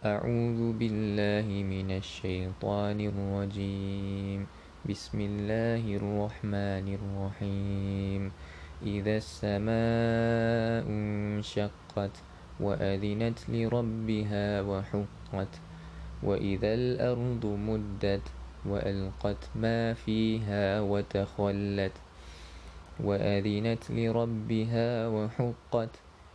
أعوذ بالله من الشيطان الرجيم. بسم الله الرحمن الرحيم. إذا السماء انشقت وأذنت لربها وحقت وإذا الأرض مدت وألقت ما فيها وتخلت وأذنت لربها وحقت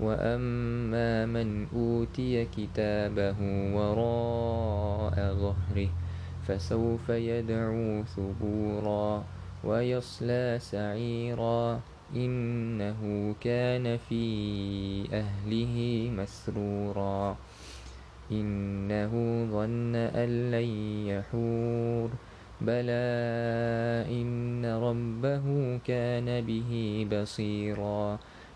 وأما من أوتي كتابه وراء ظهره فسوف يدعو ثبورا ويصلى سعيرا إنه كان في أهله مسرورا إنه ظن أن لن يحور بلى إن ربه كان به بصيرا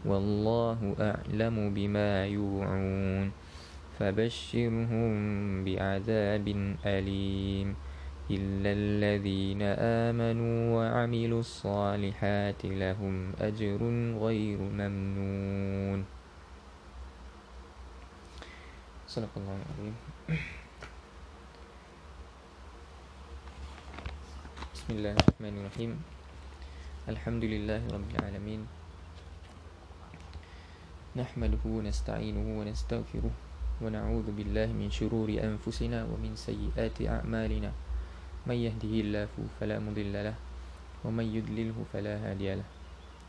والله أعلم بما يوعون فبشرهم بعذاب أليم إلا الذين آمنوا وعملوا الصالحات لهم أجر غير ممنون. صدق الله العظيم بسم الله الرحمن الرحيم. الحمد لله رب العالمين. نحمده ونستعينه ونستغفره ونعوذ بالله من شرور أنفسنا ومن سيئات أعمالنا. من يهده الله فلا مضل له ومن يضلله فلا هادي له.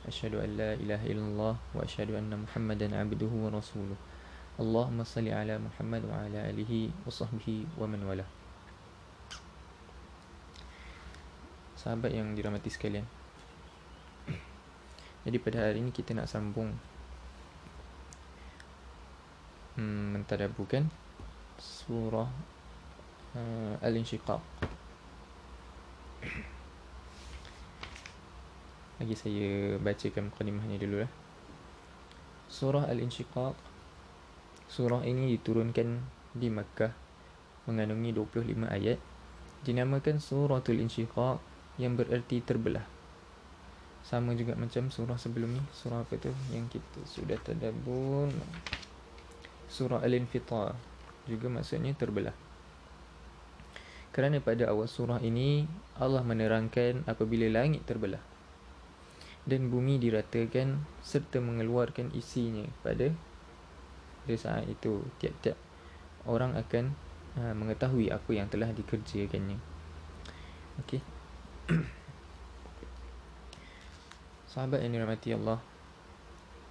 أشهد أن لا إله إلا الله وأشهد أن محمدا عبده ورسوله. اللهم صل على محمد وعلى آله وصحبه ومن والاه. Sahabat yang dirahmati sekalian. Jadi pada hari ini kita nak sambung hmm, Mentadaburkan Surah uh, Al-Insyiqaq Lagi saya bacakan mukadimahnya dulu lah Surah Al-Insyiqaq Surah ini diturunkan di Makkah Mengandungi 25 ayat. Dinamakan Suratul Insyiqaq yang bererti terbelah. Sama juga macam surah sebelum ni surah apa tu? Yang kita sudah tadabbur surah al-infitar. Juga maksudnya terbelah. Kerana pada awal surah ini Allah menerangkan apabila langit terbelah dan bumi diratakan serta mengeluarkan isinya pada pada saat itu. Tiap-tiap orang akan uh, mengetahui apa yang telah dikerjakannya. Okey. Sahabat yang dirahmati Allah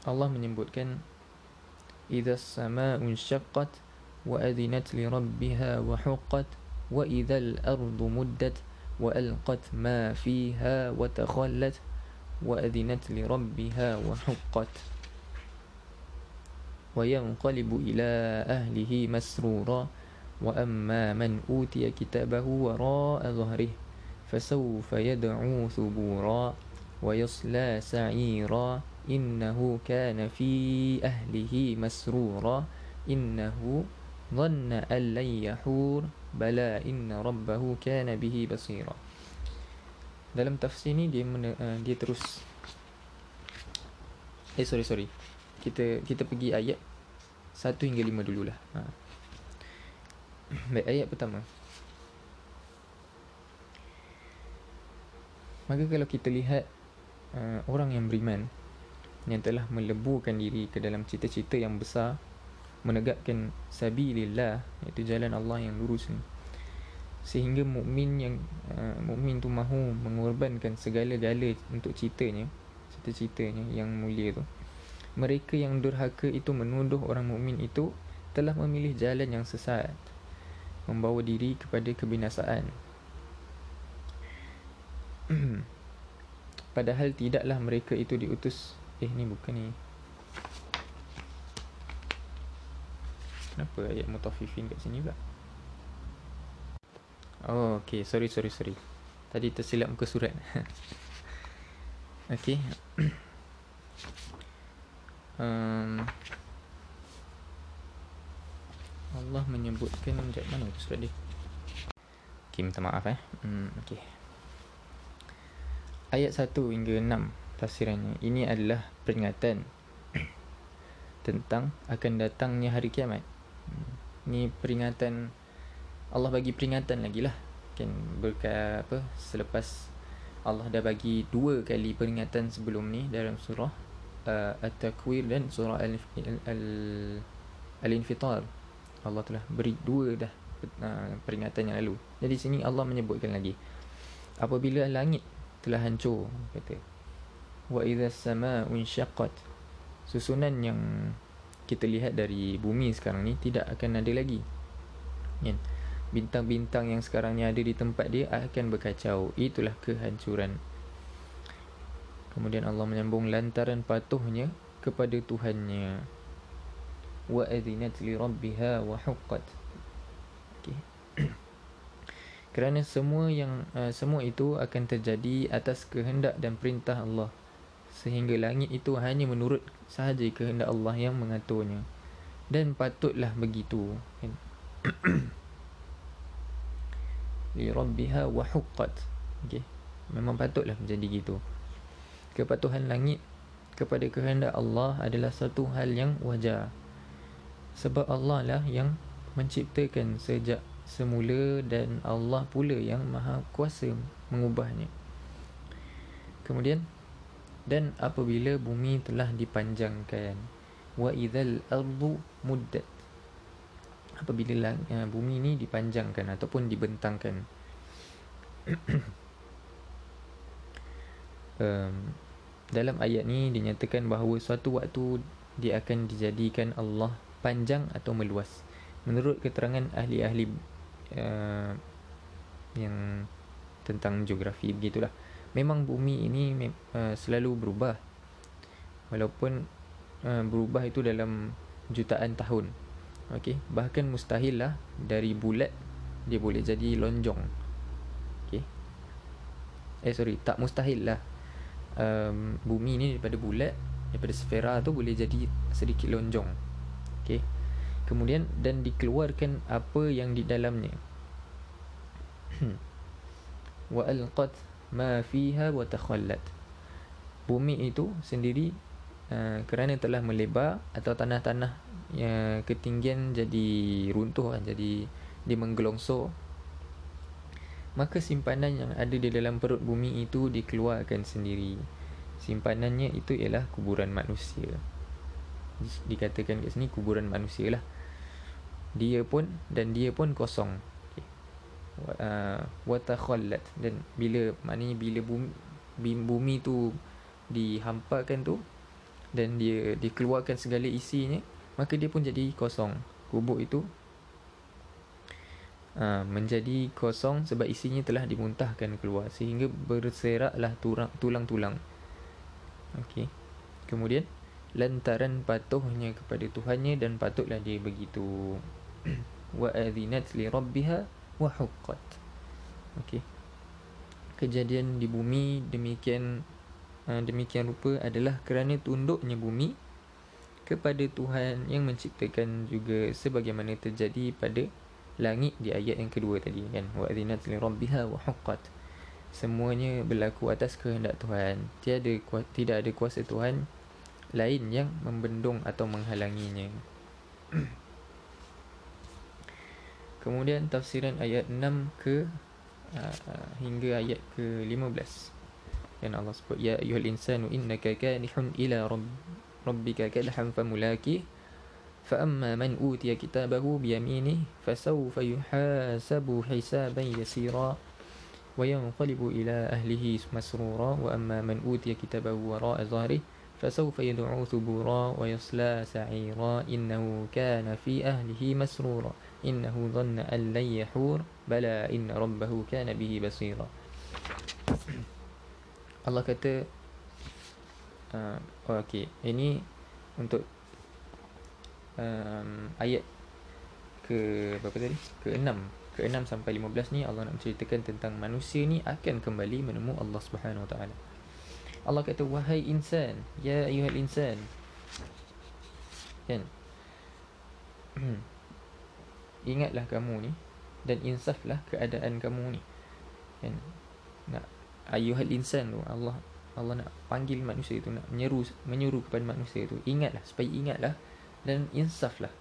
Allah menyebutkan إذا السماء انشقت وأذنت لربها وحقت وإذا الأرض مدت وألقت ما فيها وتخلت وأذنت لربها وحقت. وينقلب إلى أهله مسرورا وأما من أوتي كتابه وراء ظهره فسوف يدعو ثبورا ويصلى سعيرا. innahu kana fi ahlihi masrura innahu dhanna an lan yahur bala inna rabbahu kana bihi basira dalam tafsir ni dia men- uh, eh, dia terus eh sorry sorry. Kita kita pergi ayat 1 hingga 5 dululah. Ha. Baik ayat pertama. Maka kalau kita lihat uh, orang yang beriman yang telah meleburkan diri ke dalam cita-cita yang besar menegakkan sabilillah iaitu jalan Allah yang lurus ni. Sehingga mukmin yang uh, mukmin tu mahu mengorbankan segala-gala untuk citanya cita-citanya yang mulia tu. Mereka yang durhaka itu menuduh orang mukmin itu telah memilih jalan yang sesat membawa diri kepada kebinasaan. Padahal tidaklah mereka itu diutus eh ni bukan ni kenapa ayat mutafifin kat sini pula Oh, okay. Sorry, sorry, sorry. Tadi tersilap muka surat. okay. um, Allah menyebutkan Sekejap mana surat dia Okay, minta maaf eh hmm, Okay Ayat 1 hingga 6 Tafsirannya. Ini adalah peringatan Tentang akan datangnya hari kiamat. Ini peringatan Allah bagi peringatan lagi lah. Kan berkat apa selepas Allah dah bagi dua kali peringatan sebelum ni dalam surah uh, At-Takwir dan surah Al-Infitar. Allah telah beri dua dah uh, peringatan yang lalu. Jadi sini Allah menyebutkan lagi apabila langit telah hancur kata wa idza as-samaa'u inshaqqat susunan yang kita lihat dari bumi sekarang ni tidak akan ada lagi kan bintang-bintang yang sekarang ni ada di tempat dia akan berkacau. Itulah kehancuran. Kemudian Allah menyambung lantaran patuhnya kepada Tuhannya. Wa adzinat li rabbiha wa huqqat. Okey. Kerana semua yang uh, semua itu akan terjadi atas kehendak dan perintah Allah sehingga langit itu hanya menurut sahaja kehendak Allah yang mengaturnya. Dan patutlah begitu. Li rabbiha wa huqqat. Okey. Memang patutlah menjadi gitu. Kepatuhan langit kepada kehendak Allah adalah satu hal yang wajar. Sebab Allah lah yang menciptakan sejak semula dan Allah pula yang maha kuasa mengubahnya. Kemudian dan apabila bumi telah dipanjangkan wa idzal ardu muddat. Apabila uh, bumi ni dipanjangkan ataupun dibentangkan. Um, dalam ayat ni dinyatakan bahawa suatu waktu dia akan dijadikan Allah panjang atau meluas. Menurut keterangan ahli-ahli uh, yang tentang geografi begitulah memang bumi ini uh, selalu berubah walaupun uh, berubah itu dalam jutaan tahun Okey, bahkan mustahil lah dari bulat dia boleh jadi lonjong. Okey. Eh sorry, tak mustahil lah. Um, bumi ni daripada bulat, daripada sfera tu boleh jadi sedikit lonjong. Okey. Kemudian dan dikeluarkan apa yang di dalamnya. wa alqat ma fiha wa takhallat. Bumi itu sendiri uh, kerana telah melebar atau tanah-tanah ya, ketinggian jadi runtuh kan jadi dia menggelongsor maka simpanan yang ada di dalam perut bumi itu dikeluarkan sendiri. Simpanannya itu ialah kuburan manusia. Dikatakan kat sini kuburan manusia lah dia pun dan dia pun kosong uh, watakhallat. Dan bila maknanya bila bumi, bumi tu dihampakan tu dan dia dikeluarkan segala isinya maka dia pun jadi kosong. Kubur itu ha, menjadi kosong sebab isinya telah dimuntahkan keluar. Sehingga berseraklah tulang-tulang. Okey. Kemudian lantaran patuhnya kepada Tuhannya dan patutlah dia begitu. Wa adzinat li rabbiha wa huqqat okey. Kejadian di bumi demikian ha, demikian rupa adalah kerana tunduknya bumi kepada Tuhan yang menciptakan juga sebagaimana terjadi pada langit di ayat yang kedua tadi kan. Wa adzinat li rabbiha wa haqqat semuanya berlaku atas kehendak Tuhan. Tiada tidak ada kuasa Tuhan lain yang membendung atau menghalanginya kemudian tafsiran ayat 6 ke uh, hingga ayat ke 15 dan Allah sebut ya ayyuhal insanu innaka kanihun ila rabb rabbika kadhan famulaki فأما من أوتي كتابه بيمينه فسوف يحاسب حسابا يسيرا وينقلب إلى أهله مسرورا وأما من أوتي كتابه وراء ظهره فسوف يدعو ثبورا ويصلى سعيرا إنه كان في أهله مسرورا إنه ظن أن لن يحور بلى إن ربه كان به بصيرا Allah kata uh, oh, okay. ini untuk um, ayat ke berapa tadi? Ke-6. Ke-6 sampai 15 ni Allah nak menceritakan tentang manusia ni akan kembali menemu Allah Subhanahu Wa Taala. Allah kata wahai insan, ya ayuhal insan. Kan? Ingatlah kamu ni dan insaflah keadaan kamu ni. Kan? Nak ayuhal insan tu Allah Allah nak panggil manusia itu nak menyeru menyuruh kepada manusia itu ingatlah supaya ingatlah dan insaflah.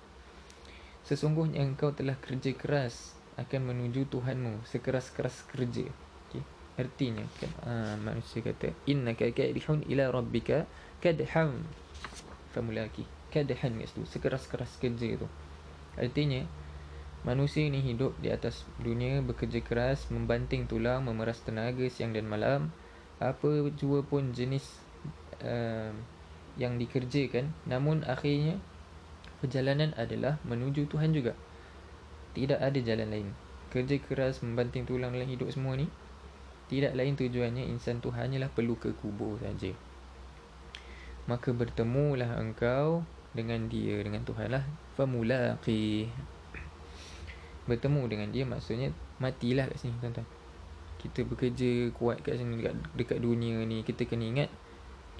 Sesungguhnya engkau telah kerja keras akan menuju Tuhanmu sekeras-keras kerja. Okey? Artinya kan uh, manusia kata innaka kadhun ila rabbika kadhan famulaki kadhan itu sekeras-keras kerja itu artinya manusia ini hidup di atas dunia bekerja keras membanting tulang memeras tenaga siang dan malam. Apa jua pun jenis uh, yang dikerjakan namun akhirnya perjalanan adalah menuju Tuhan juga. Tidak ada jalan lain. Kerja keras membanting tulang dalam hidup semua ni tidak lain tujuannya. Insan tu hanyalah perlu ke kubur saja. Maka bertemulah engkau dengan dia dengan Tuhan lah famulaqi bertemu dengan dia maksudnya matilah kat sini tuan-tuan. Kita bekerja kuat kat sini dekat, dekat dunia ni. Kita kena ingat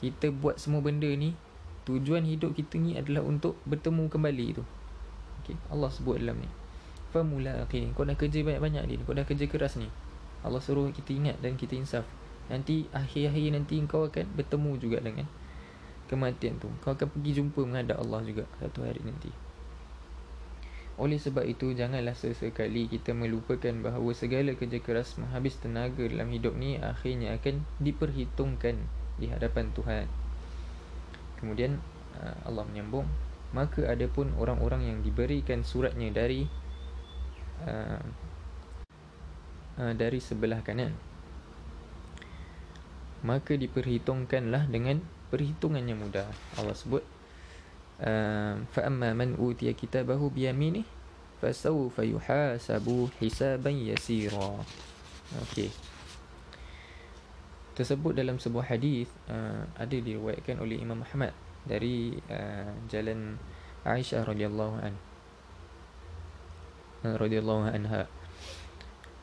kita buat semua benda ni tujuan hidup kita ni adalah untuk bertemu kembali tu. Okay. Allah sebut dalam ni. Famula okay. kau dah kerja banyak-banyak ni kau dah kerja keras ni. Allah suruh kita ingat dan kita insaf. Nanti akhir-akhir nanti kau akan bertemu juga dengan kematian tu. Kau akan pergi jumpa menghadap Allah juga satu hari nanti oleh sebab itu janganlah sesekali kita melupakan bahawa segala kerja keras menghabis tenaga dalam hidup ni akhirnya akan diperhitungkan di hadapan Tuhan. Kemudian uh, Allah menyambung, maka ada pun orang-orang yang diberikan suratnya dari uh, uh, dari sebelah kanan. Maka diperhitungkanlah dengan perhitungan yang mudah. Allah sebut فأما من أوتي كتابه بيمينه فسوف يحاسب حسابا يسيرا Okey. Tersebut dalam sebuah hadis uh, ada diriwayatkan oleh Imam Muhammad dari uh, jalan Aisyah radhiyallahu an. Uh, radhiyallahu anha.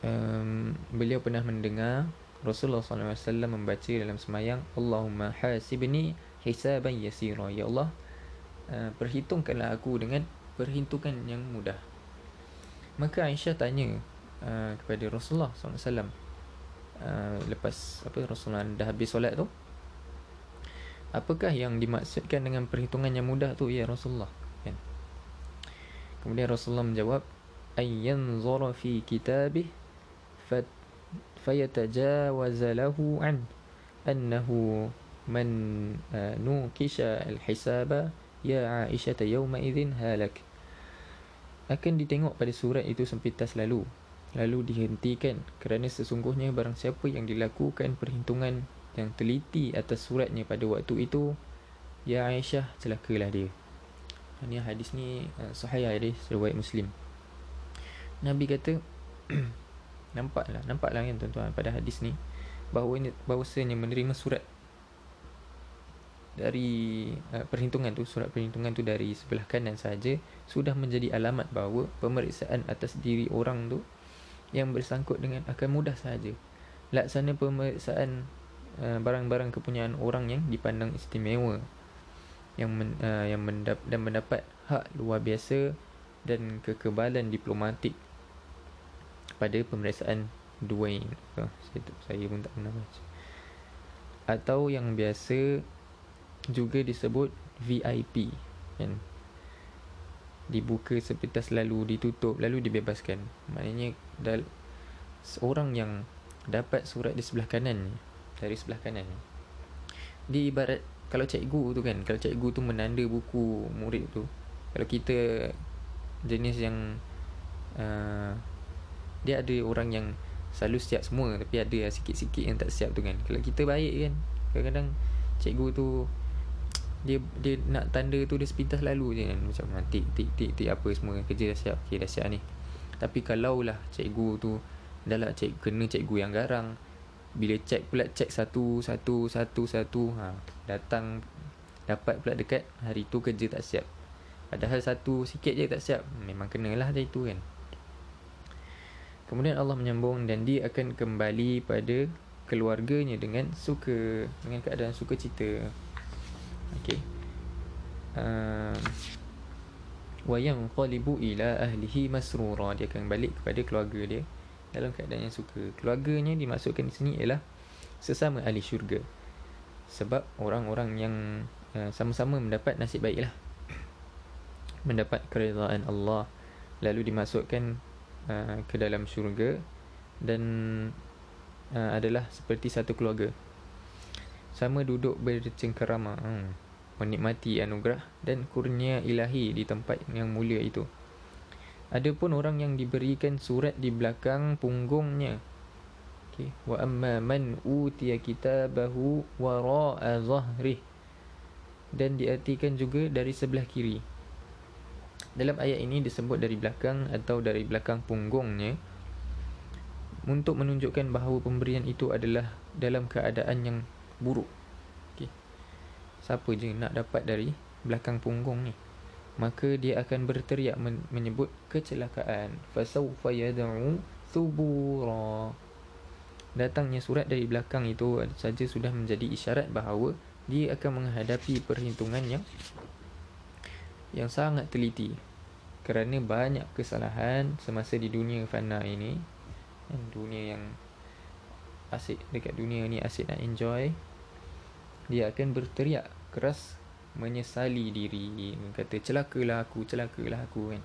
Um, beliau pernah mendengar Rasulullah SAW membaca dalam semayang Allahumma hasibni hisaban yasira Ya Allah Uh, perhitungkanlah aku dengan perhitungan yang mudah. Maka Aisyah tanya uh, kepada Rasulullah SAW uh, lepas apa Rasulullah dah habis solat tu, apakah yang dimaksudkan dengan perhitungan yang mudah tu ya Rasulullah? Kan? Kemudian Rasulullah menjawab, ayyan zara fi kitabih fat fayatajawaz lahu an annahu man uh, nuqisha al-hisaba Ya Aisyah yawma idzin halak. Akan ditengok pada surat itu sempitas lalu. Lalu dihentikan Kerana sesungguhnya barang siapa yang dilakukan perhitungan Yang teliti atas suratnya pada waktu itu Ya Aisyah celakalah dia. Ini hadis ni uh, sahih hadis riwayat Muslim. Nabi kata Nampaklah Nampaklah kan tuan-tuan pada hadis ni Bahawa ini, bahawasanya menerima surat dari uh, perhitungan tu surat perhitungan tu dari sebelah kanan saja sudah menjadi alamat bahawa pemeriksaan atas diri orang tu yang bersangkut dengan akan mudah saja. Laksana pemeriksaan uh, barang-barang kepunyaan orang yang dipandang istimewa yang men, uh, yang mendap, dan mendapat hak luar biasa dan kekebalan diplomatik pada pemeriksaan Duane uh, saya, saya pun tak pernah baca. Atau yang biasa juga disebut VIP kan? Dibuka sepetas lalu ditutup lalu dibebaskan. Maknanya dal seorang yang dapat surat di sebelah kanan dari sebelah kanan di ibarat kalau cikgu tu kan kalau cikgu tu menanda buku murid tu kalau kita jenis yang uh, dia ada orang yang selalu siap semua tapi ada sikit-sikit yang tak siap tu kan. Kalau kita baik kan kadang-kadang cikgu tu dia dia nak tanda tu dia sepintas lalu je. Kan macam ah, tik tik tik apa semua. Kerja dah siap. Okey dah siap ni. Tapi kalau lah cikgu tu dah lah cik, kena cikgu yang garang. Bila cek pula cek satu satu satu satu ha, datang dapat pula dekat hari tu kerja tak siap. Padahal satu sikit je tak siap. Memang kenalah macam itu kan. Kemudian Allah menyambung dan dia akan kembali pada keluarganya dengan suka dengan keadaan suka cita okey. Um, wa yanqalibu ila ahlihi masrura. Dia akan balik kepada keluarga dia. Dalam keadaan yang suka. Keluarganya dimaksudkan di sini ialah sesama ahli syurga. Sebab orang-orang yang uh, sama-sama mendapat nasib baiklah. Mendapat keridhaan Allah. Lalu dimasukkan uh, ke dalam syurga. Dan uh, adalah seperti satu keluarga sama duduk bercengkerama hmm, menikmati anugerah dan kurnia ilahi di tempat yang mulia itu Adapun orang yang diberikan surat di belakang punggungnya okay. wa amma man utiya kitabahu wara'a zahrih dan diartikan juga dari sebelah kiri dalam ayat ini disebut dari belakang atau dari belakang punggungnya untuk menunjukkan bahawa pemberian itu adalah dalam keadaan yang buruk. Okay. Siapa je nak dapat dari belakang punggung ni? Maka dia akan berteriak men- menyebut kecelakaan. Fasawfa yad'u thubura. Datangnya surat dari belakang itu saja sudah menjadi isyarat bahawa dia akan menghadapi perhitungan yang yang sangat teliti kerana banyak kesalahan semasa di dunia fana ini dunia yang asyik dekat dunia ni asyik nak enjoy dia akan berteriak keras menyesali diri. Kata celakalah aku celakalah aku kan.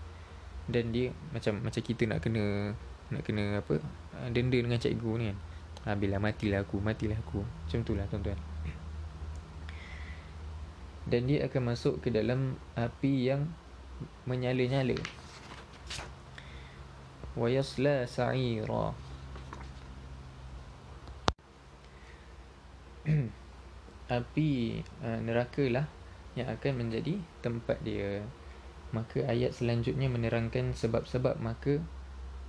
Dan dia macam macam kita nak kena nak kena apa denda dengan cikgu ni kan. Ha, bila matilah aku matilah aku. Macam itulah tuan-tuan. Dan dia akan masuk ke dalam api yang menyala-nyala. Wa yasla sa'ira api uh, neraka lah yang akan menjadi tempat dia. Maka ayat selanjutnya menerangkan sebab-sebab maka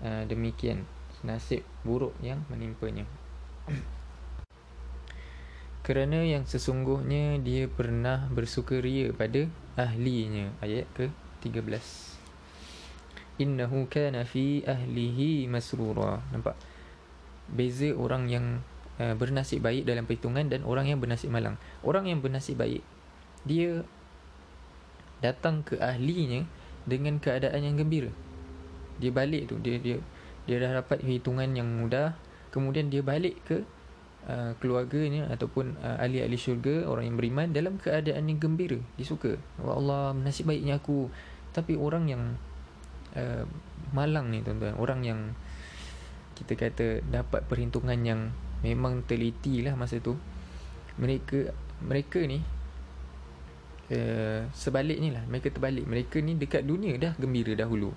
uh, demikian nasib buruk yang menimpanya. Kerana yang sesungguhnya dia pernah bersukaria pada ahlinya. Ayat ke 13 innahu kana fi ahlihi masrura. Nampak? Beza orang yang uh, bernasib baik dalam perhitungan dan orang yang bernasib malang. Orang yang bernasib baik dia datang ke ahlinya dengan keadaan yang gembira. Dia balik tu dia dia dia dah dapat perhitungan yang mudah kemudian dia balik ke uh, keluarganya ataupun uh, ahli-ahli syurga orang yang beriman dalam keadaan yang gembira. Dia suka Allah nasib baiknya aku. Tapi orang yang uh, malang ni tuan-tuan orang yang kita kata dapat perhitungan yang memang teliti lah masa tu. Mereka mereka ni uh, sebaliknya lah. Mereka terbalik. Mereka ni dekat dunia dah gembira dahulu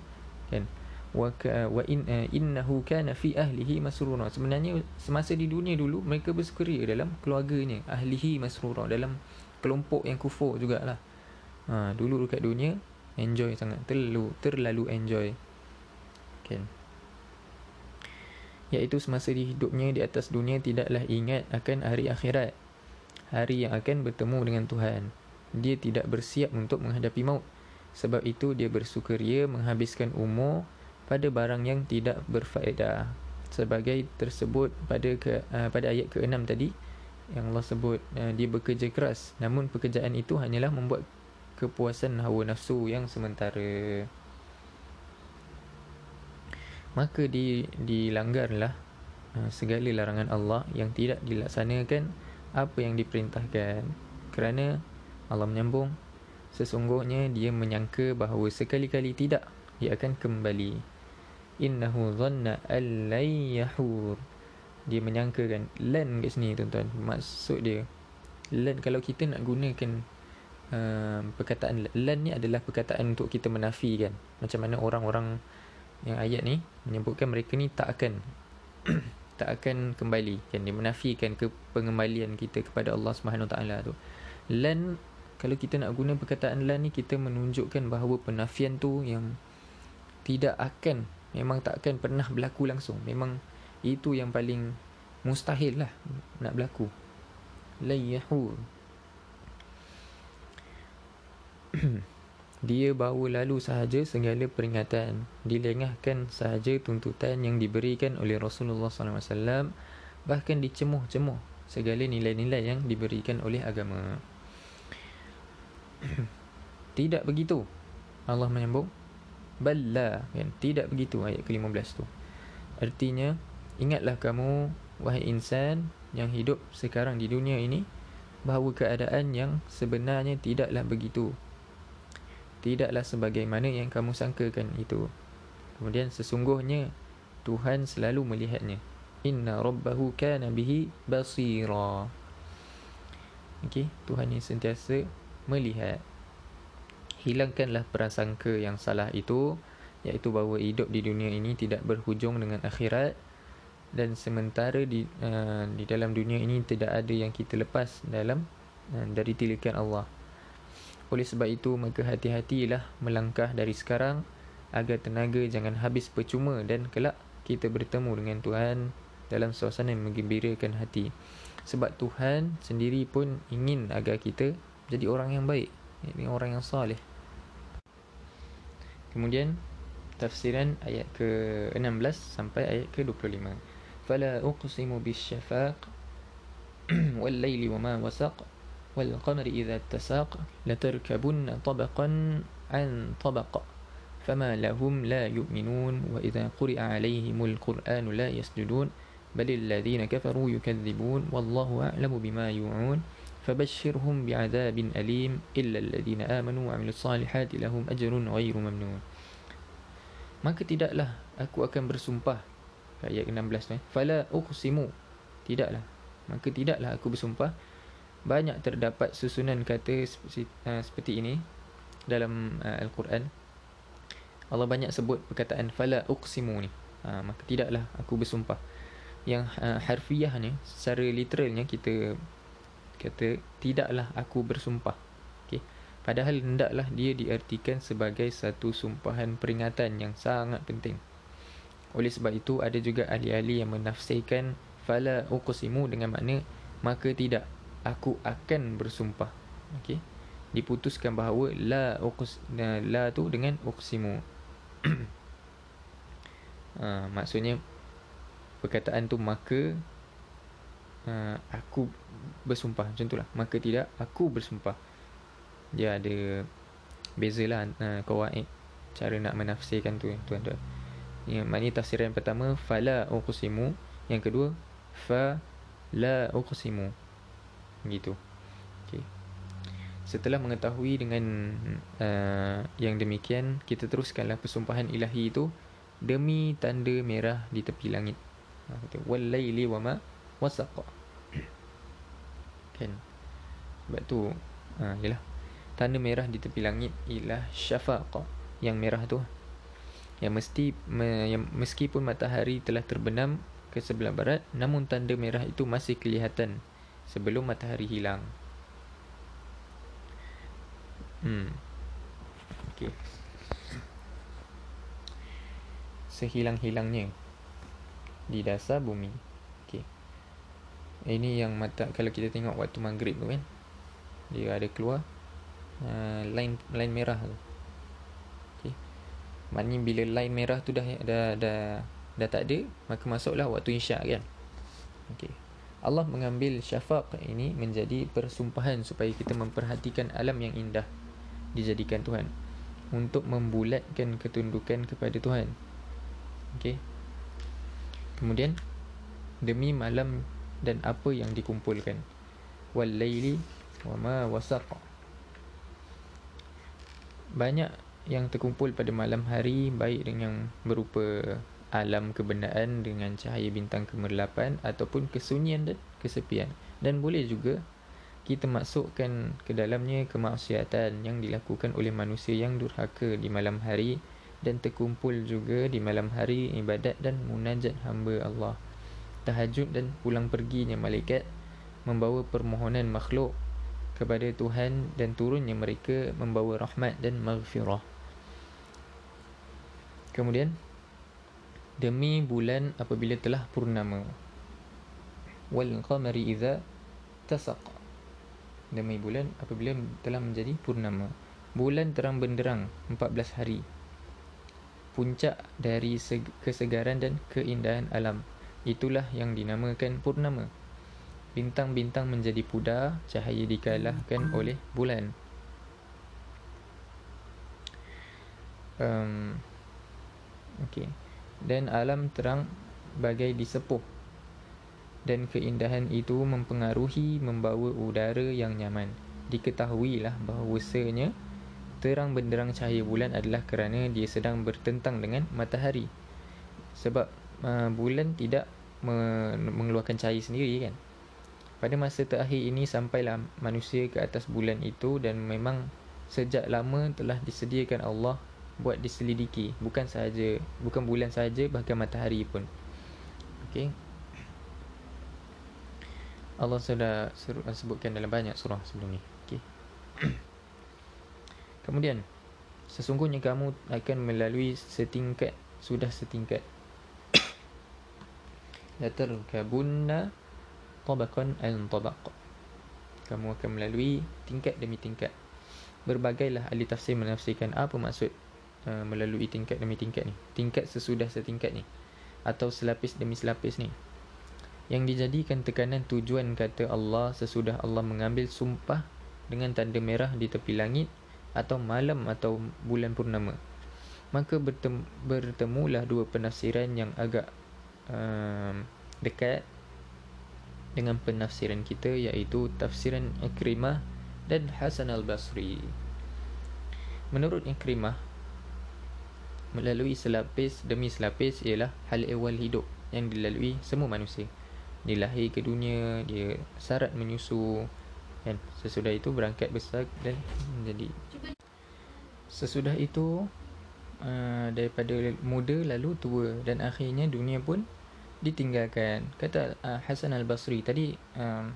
kan? Wa wa in uh, innahu kana fi ahlihi masrura. Sebenarnya semasa di dunia dulu mereka bersukaria dalam keluarganya ahlihi masrura dalam kelompok yang kufur jugalah. Ha dulu dekat dunia enjoy sangat. Terlalu terlalu enjoy kan iaitu semasa hidupnya di atas dunia tidaklah ingat akan hari akhirat hari yang akan bertemu dengan Tuhan. Dia tidak bersiap untuk menghadapi maut. Sebab itu dia bersukaria menghabiskan umur pada barang yang tidak berfaedah. Sebagai tersebut pada ke, uh, pada ayat ke-6 tadi yang Allah sebut uh, dia bekerja keras. Namun pekerjaan itu hanyalah membuat kepuasan hawa nafsu yang sementara maka di dilanggarlah uh, segala larangan Allah yang tidak dilaksanakan apa yang diperintahkan. Kerana Allah menyambung sesungguhnya dia menyangka bahawa sekali-kali tidak dia akan kembali. Innahu dhanna an yahur. Dia menyangka kan lan kat sini tuan-tuan. Maksud dia lan kalau kita nak gunakan uh, perkataan lan ni adalah perkataan untuk kita menafikan. Macam mana orang-orang yang ayat ni menyebutkan mereka ni tak akan tak akan kembali. Kan dia menafikan ke pengembalian kita kepada Allah Subhanahu taala tu. Lan kalau kita nak guna perkataan lan ni kita menunjukkan bahawa penafian tu yang tidak akan memang tak akan pernah berlaku langsung. Memang itu yang paling mustahil lah nak berlaku. Layahu dia bawa lalu sahaja segala peringatan. Dilengahkan sahaja tuntutan yang diberikan oleh Rasulullah SAW bahkan dicemuh-cemuh segala nilai-nilai yang diberikan oleh agama. Tidak begitu. Allah menyambung. Balla kan? Tidak begitu ayat ke-15 tu. Artinya ingatlah kamu wahai insan yang hidup sekarang di dunia ini bahawa keadaan yang sebenarnya tidaklah begitu tidaklah sebagaimana yang kamu sangkakan itu. Kemudian sesungguhnya Tuhan selalu melihatnya. Inna rabbahu kana bihi basira. Okey Tuhan yang sentiasa melihat. Hilangkanlah prasangka yang salah itu iaitu bahawa hidup di dunia ini tidak berhujung dengan akhirat dan sementara di uh, di dalam dunia ini tidak ada yang kita lepas dalam uh, dari tilikan Allah. Oleh sebab itu maka hati-hatilah melangkah dari sekarang agar tenaga jangan habis percuma dan kelak kita bertemu dengan Tuhan dalam suasana yang menggembirakan hati. Sebab Tuhan sendiri pun ingin agar kita jadi orang yang baik, ini orang yang saleh. Kemudian tafsiran ayat ke-16 sampai ayat ke-25. Fala uqsimu bisyafaq wal layli wama wasaq والقمر إذا اتساق لتركبن طبقا عن طبق فما لهم لا يؤمنون وإذا قرئ عليهم القرآن لا يسجدون بل الذين كفروا يكذبون والله أعلم بما يوعون. فبشرهم بعذاب أليم إلا الذين آمنوا وعملوا الصالحات لهم أجر غير ممنون. Maka tidaklah aku akan bersumpah. Ayat 16 ni. Fala uqsimu. Tidaklah. Maka tidaklah aku bersumpah. Banyak terdapat susunan kata uh, seperti ini dalam uh, al-Quran. Allah banyak sebut perkataan fala uqsimu ni uh, maka tidaklah aku bersumpah. Yang uh, harfiah ni secara literalnya kita kata tidaklah aku bersumpah. Okey. Padahal hendaklah dia diartikan sebagai satu sumpahan peringatan yang sangat penting. Oleh sebab itu ada juga ahli-ahli yang menafsirkan fala uqsimu dengan makna maka tidak aku akan bersumpah. Okey. Diputuskan bahawa la uqs la tu dengan uqsimu. Uh, maksudnya perkataan tu maka uh, aku bersumpah. Macam itulah. Maka tidak aku bersumpah. Dia ada bezalah uh, kawaid cara nak menafsirkan tu tuan tuan yang maknanya tafsiran pertama fala uqsimu. Yang kedua fa la uqsimu gitu okey. Setelah mengetahui dengan uh, yang demikian kita teruskanlah persumpahan ilahi itu demi tanda merah di tepi langit. Kata wal laili wama wasaqa. Kan? Sebab tu ha yalah. Tanda merah di tepi langit ialah syafaq yang merah tu. Yang mesti me, yang meskipun matahari telah terbenam ke sebelah barat namun tanda merah itu masih kelihatan sebelum matahari hilang. Hmm. Okey. Sehilang-hilangnya di dasar bumi. Ini yang mata kalau kita tengok waktu maghrib tu kan dia ada keluar uh, line line merah tu. Okey. Maknanya bila line merah tu dah dah dah dah tak ada maka masuklah waktu isyak kan. Okey Allah mengambil syafaq ini menjadi persumpahan supaya kita memperhatikan alam yang indah dijadikan Tuhan. Untuk membulatkan ketundukan kepada Tuhan. Okey. Kemudian demi malam dan apa yang dikumpulkan. Wal laili wa ma wasaq banyak yang terkumpul pada malam hari baik dengan berupa alam kebenaran dengan cahaya bintang kemerlapan ataupun kesunyian dan kesepian dan boleh juga kita masukkan ke dalamnya kemaksiatan yang dilakukan oleh manusia yang durhaka di malam hari dan terkumpul juga di malam hari ibadat dan munajat hamba Allah. Tahajud dan pulang perginya malaikat membawa permohonan makhluk kepada Tuhan dan turunnya mereka membawa rahmat dan maghfirah. Kemudian demi bulan apabila telah purnama wal qamari idza tasaqa demi bulan apabila telah menjadi purnama. Bulan terang benderang 14 hari. Puncak dari kesegaran dan keindahan alam. Itulah yang dinamakan purnama. Bintang-bintang menjadi pudar, cahaya dikalahkan oleh bulan. Um, okay. Dan alam terang bagai disepuh dan keindahan itu mempengaruhi membawa udara yang nyaman. Diketahuilah bahawasanya terang benderang cahaya bulan adalah kerana dia sedang bertentang dengan matahari. Sebab uh, bulan tidak mengeluarkan cahaya sendiri kan. Pada masa terakhir ini sampailah manusia ke atas bulan itu dan memang sejak lama telah disediakan Allah buat diselidiki bukan sahaja bukan bulan sahaja bahkan matahari pun. Okey. Allah sudah sebutkan dalam banyak surah sebelum ni. Okey. Kemudian sesungguhnya kamu akan melalui setingkat sudah setingkat. La tarkabunna tabaqan al tabaq. Kamu akan melalui tingkat demi tingkat. Berbagailah ahli tafsir menafsirkan apa maksud uh, melalui tingkat demi tingkat ni. Tingkat sesudah setingkat ni. Atau selapis demi selapis ni. Yang dijadikan tekanan tujuan kata Allah sesudah Allah mengambil sumpah dengan tanda merah di tepi langit atau malam atau bulan purnama. Maka bertemu, bertemulah dua penafsiran yang agak um, dekat dengan penafsiran kita iaitu tafsiran Ikrimah dan Hasan al-Basri. Menurut Ikrimah melalui selapis demi selapis ialah hal ehwal hidup yang dilalui semua manusia. Dia lahir ke dunia dia syarat menyusu kan? Sesudah itu berangkat besar dan menjadi sesudah itu uh, daripada muda lalu tua dan akhirnya dunia pun ditinggalkan. Kata uh, Hasan al-Basri tadi um,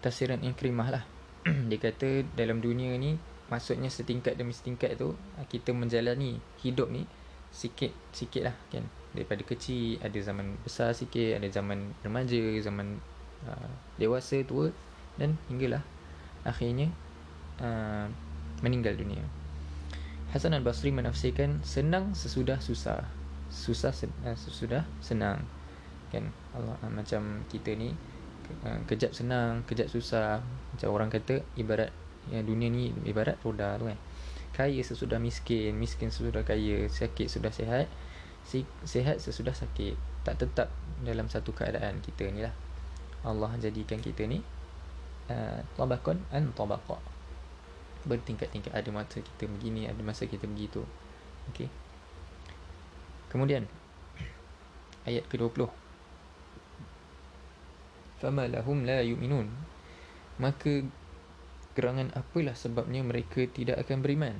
tafsiran Ikrimah lah. Dia kata dalam dunia ni maksudnya setingkat demi setingkat tu kita menjalani hidup ni sikit sikit lah kan. Daripada kecil ada zaman besar sikit ada zaman remaja zaman uh, dewasa tua dan hinggalah akhirnya uh, meninggal dunia. Hasan al-Basri menafsirkan senang sesudah susah susah sesudah senang. Kan Allah uh, macam kita ni uh, kejap senang kejap susah. Macam orang kata ibarat ya, dunia ni ibarat roda tu kan. Kaya sesudah miskin miskin sesudah kaya sakit sudah sihat sihat sesudah sakit. Tak tetap dalam satu keadaan kita ni lah. Allah jadikan kita ni uh, tabakun an tabaqa. Bertingkat-tingkat ada masa kita begini ada masa kita begitu. Okey. Kemudian ayat ke-20 fama lahum la yu'minun. Maka gerangan apalah sebabnya mereka tidak akan beriman?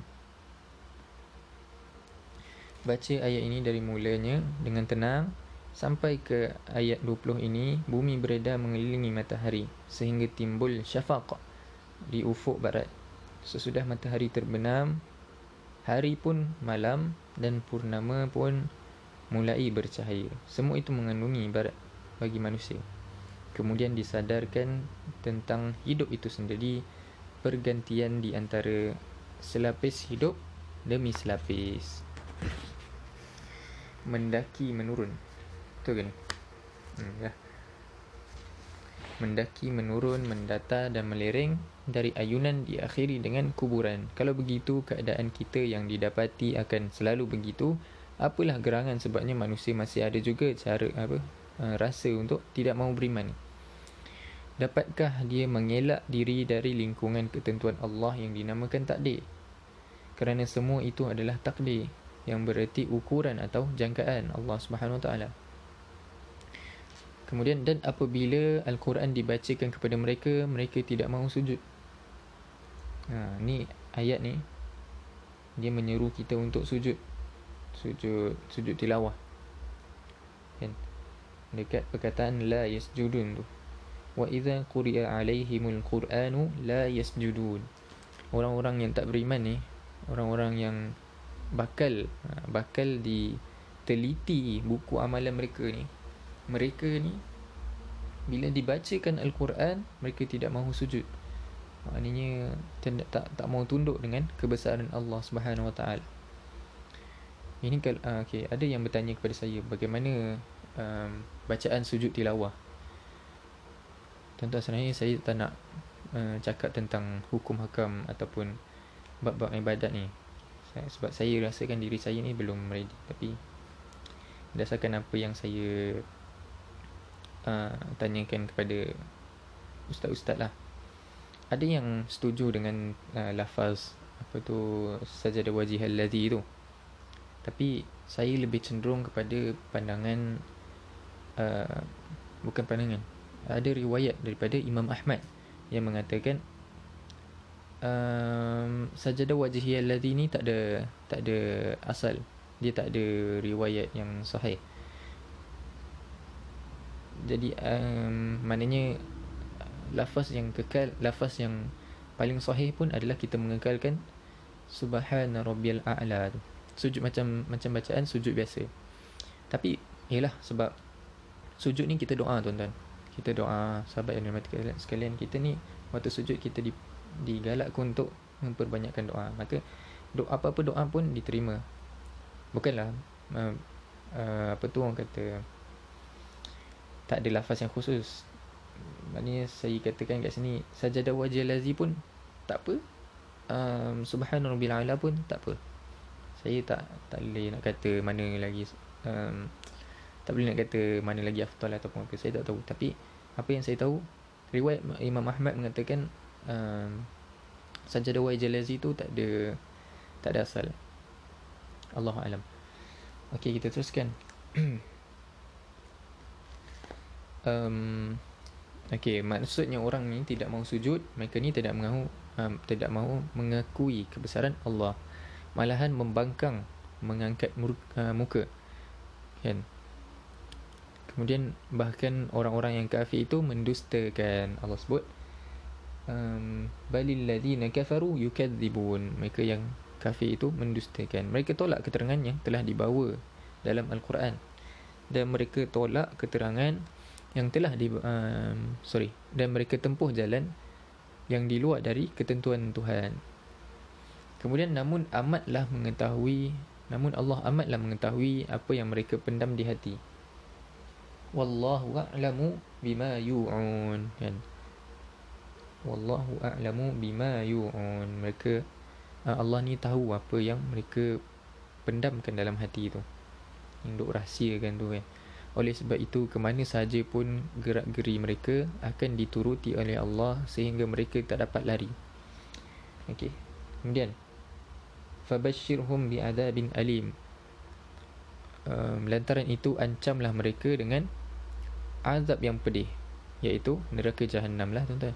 Baca ayat ini dari mulanya dengan tenang sampai ke ayat 20 ini bumi beredar mengelilingi matahari sehingga timbul syafaq di ufuk barat. Sesudah matahari terbenam hari pun malam dan purnama pun mulai bercahaya. Semua itu mengandungi barat bagi manusia. Kemudian disadarkan tentang hidup itu sendiri pergantian di antara selapis hidup demi selapis mendaki menurun. Betul ke ni? Hmm, ya. Mendaki menurun, mendata dan melering dari ayunan diakhiri dengan kuburan. Kalau begitu keadaan kita yang didapati akan selalu begitu, apalah gerangan sebabnya manusia masih ada juga cara apa uh, rasa untuk tidak mahu beriman. Dapatkah dia mengelak diri dari lingkungan ketentuan Allah yang dinamakan takdir? Kerana semua itu adalah takdir yang bererti ukuran atau jangkaan Allah Subhanahu Wa Taala. Kemudian dan apabila Al-Quran dibacakan kepada mereka, mereka tidak mahu sujud. Ha, ni ayat ni dia menyeru kita untuk sujud. Sujud sujud tilawah. Kan? Dekat perkataan la yasjudun tu. Idza quri'a alaihimul Qur'anu la yasjudun. Orang-orang yang tak beriman ni, orang-orang yang bakal bakal diteliti buku amalan mereka ni mereka ni bila dibacakan al-Quran mereka tidak mahu sujud. Maknanya tidak tak tak mahu tunduk dengan kebesaran Allah Subhanahu Wa Taala. Ini kalau uh, okey ada yang bertanya kepada saya bagaimana um, bacaan sujud tilawah tuan-tuan sebenarnya saya tak nak uh, cakap tentang hukum hakam ataupun bab-bab ibadat ni. Sebab saya rasakan diri saya ni belum ready. Tapi berdasarkan apa yang saya uh, tanyakan kepada ustaz-ustaz lah. Ada yang setuju dengan uh, lafaz apa tu saja ada wajih allazi tu. Tapi saya lebih cenderung kepada pandangan uh, bukan pandangan ada riwayat daripada Imam Ahmad yang mengatakan um, sajadah wajhi allazi ni tak ada tak ada asal. Dia tak ada riwayat yang sahih. Jadi um, maknanya lafaz yang kekal lafaz yang paling sahih pun adalah kita mengekalkan subhana rabbiyal a'la. Tu sujud macam macam bacaan sujud biasa. Tapi ialah sebab sujud ni kita doa tuan-tuan kita doa sahabat yang dirahmati sekalian kita ni waktu sujud kita di digalakkan untuk memperbanyakkan doa. Maka doa apa-apa doa pun diterima. Bukanlah uh, uh, apa tu orang kata tak ada lafaz yang khusus. Maknanya saya katakan kat sini sajadah wajah lazi pun tak apa. Um, subhanallah ala pun tak apa. Saya tak tak boleh nak kata mana lagi um, tak boleh nak kata mana lagi afdal ataupun apa saya tak tahu. Tapi apa yang saya tahu riwayat Imam Ahmad mengatakan um, sajadah wajah lazi tu tak ada tak ada asal. Allah alam. Okey kita teruskan. Um, Okay, maksudnya orang ni tidak mahu sujud Mereka ni tidak mahu um, Tidak mahu mengakui kebesaran Allah. Malahan membangkang Mengangkat uh, muka. Kan Kemudian bahkan orang-orang yang kafir itu mendustakan Allah sebut um, Balil ladhina kafaru yukadzibun Mereka yang kafir itu mendustakan Mereka tolak keterangan yang telah dibawa dalam Al-Quran Dan mereka tolak keterangan yang telah di um, sorry dan mereka tempuh jalan yang di luar dari ketentuan Tuhan. Kemudian namun amatlah mengetahui namun Allah amatlah mengetahui apa yang mereka pendam di hati. Wallahu a'lamu bima yu'un kan. Wallahu a'lamu bima yu'un. Mereka uh, Allah ni tahu apa yang mereka pendamkan dalam hati tu. Yang duk rahsiakan tu kan. Oleh sebab itu, ke mana sahaja pun gerak-geri mereka akan dituruti oleh Allah sehingga mereka tak dapat lari. Okey. Kemudian, fabashshirhum bi'adzabin alim. Um, lantaran itu ancamlah mereka dengan azab yang pedih iaitu neraka jahanam lah tuan-tuan.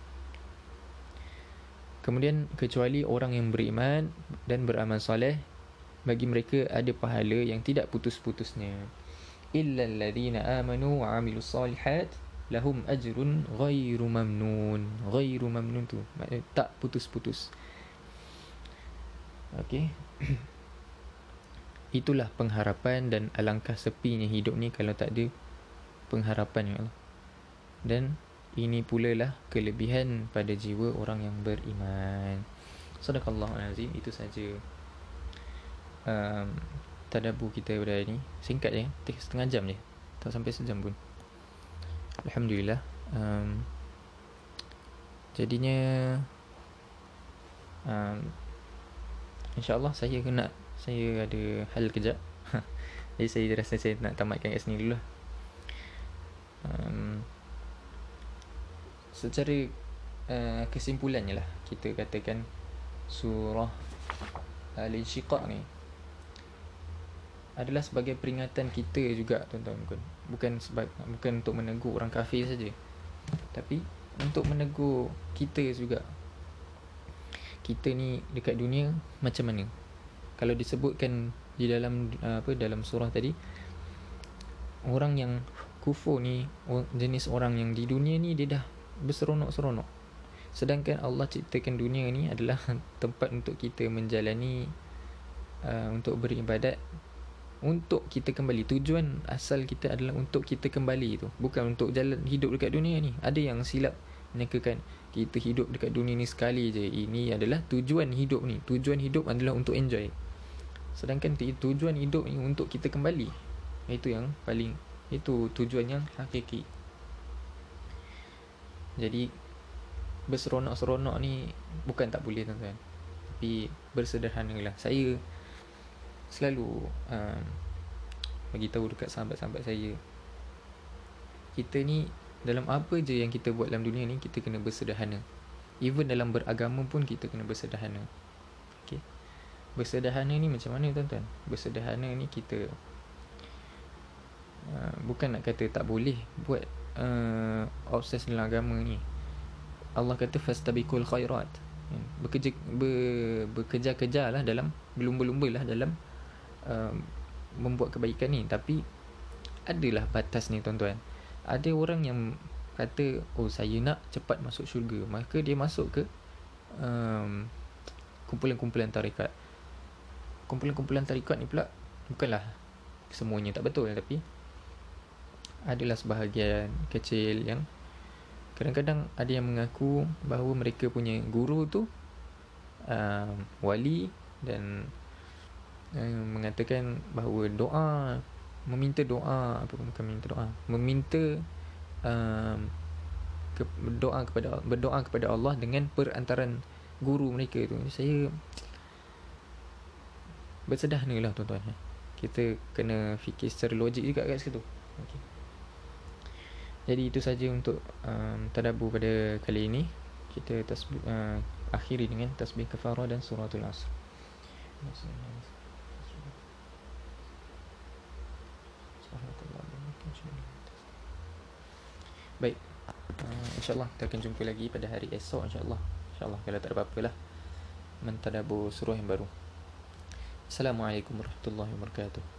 Kemudian kecuali orang yang beriman dan beramal soleh bagi mereka ada pahala yang tidak putus-putusnya. Illa alladhina amanu wa amilu salihat lahum ajrun ghairu mamnun. Ghairu mamnun tu maknanya tak putus-putus. Okey. Itulah pengharapan dan alangkah sepinya hidup ni kalau tak ada pengharapan ya Allah. Dan ini pula lah kelebihan pada jiwa orang yang beriman. Sadaqallahu azim itu saja um, tadabbur kita pada hari ni. Singkat tak setengah jam je. Tak sampai sejam pun. Alhamdulillah um, jadinya um, insyaallah saya kena saya ada hal kejap. Jadi saya rasa saya nak tamatkan kat sini dulu lah um, secara uh, kesimpulannya lah kita katakan surah al-insyiqaq ni adalah sebagai peringatan kita juga tuan-tuan bukan sebab bukan untuk menegur orang kafir saja. Tapi untuk menegur kita juga. Kita ni dekat dunia macam mana? Kalau disebutkan di dalam apa dalam surah tadi orang yang kufur ni jenis orang yang di dunia ni dia dah berseronok-seronok. Sedangkan Allah ciptakan dunia ni adalah tempat untuk kita menjalani uh, untuk beribadat untuk kita kembali. Tujuan asal kita adalah untuk kita kembali tu bukan untuk jalan hidup dekat dunia ni. Ada yang silap menyangkakan kita hidup dekat dunia ni sekali je. Ini adalah tujuan hidup ni. Tujuan hidup adalah untuk enjoy. Sedangkan tujuan hidup ni untuk kita kembali. Itu yang paling itu tujuan yang hakiki. Jadi berseronok-seronok ni bukan tak boleh tuan-tuan. Tapi bersederhana lah saya selalu um, bagi tahu dekat sahabat-sahabat saya kita ni dalam apa je yang kita buat dalam dunia ni kita kena bersederhana. Even dalam beragama pun kita kena bersederhana. Okey? Bersederhana ni macam mana tuan-tuan? Bersederhana ni kita uh, bukan nak kata tak boleh buat uh, obses dalam agama ni. Allah kata fastabiqul khairat. Bekerja ber, bekerja-kerja lah dalam berlumba-lumba lah dalam uh, membuat kebaikan ni. Tapi adalah batas ni tuan-tuan. Ada orang yang kata oh saya nak cepat masuk syurga. Maka dia masuk ke um, kumpulan-kumpulan tarikat. Kumpulan-kumpulan tarikat ni pula bukanlah semuanya tak betul tapi adalah sebahagian kecil yang kadang-kadang ada yang mengaku bahawa mereka punya guru tu um, wali dan uh, mengatakan bahawa doa meminta doa apa bukan meminta doa meminta um, ke, berdoa kepada berdoa kepada Allah dengan perantaran guru mereka tu. Saya bersedah lah tuan-tuan kita kena fikir secara logik juga kat situ. Okay. Jadi itu saja untuk um, tadabbur pada kali ini. Kita tasbih uh, akhiri dengan tasbih kafarah dan suratul asr. Baik. Uh, InsyaAllah kita akan jumpa lagi pada hari esok InsyaAllah. InsyaAllah kalau tak ada apa-apa lah. Mentadabur suruh yang baru. Assalamualaikum warahmatullahi wabarakatuh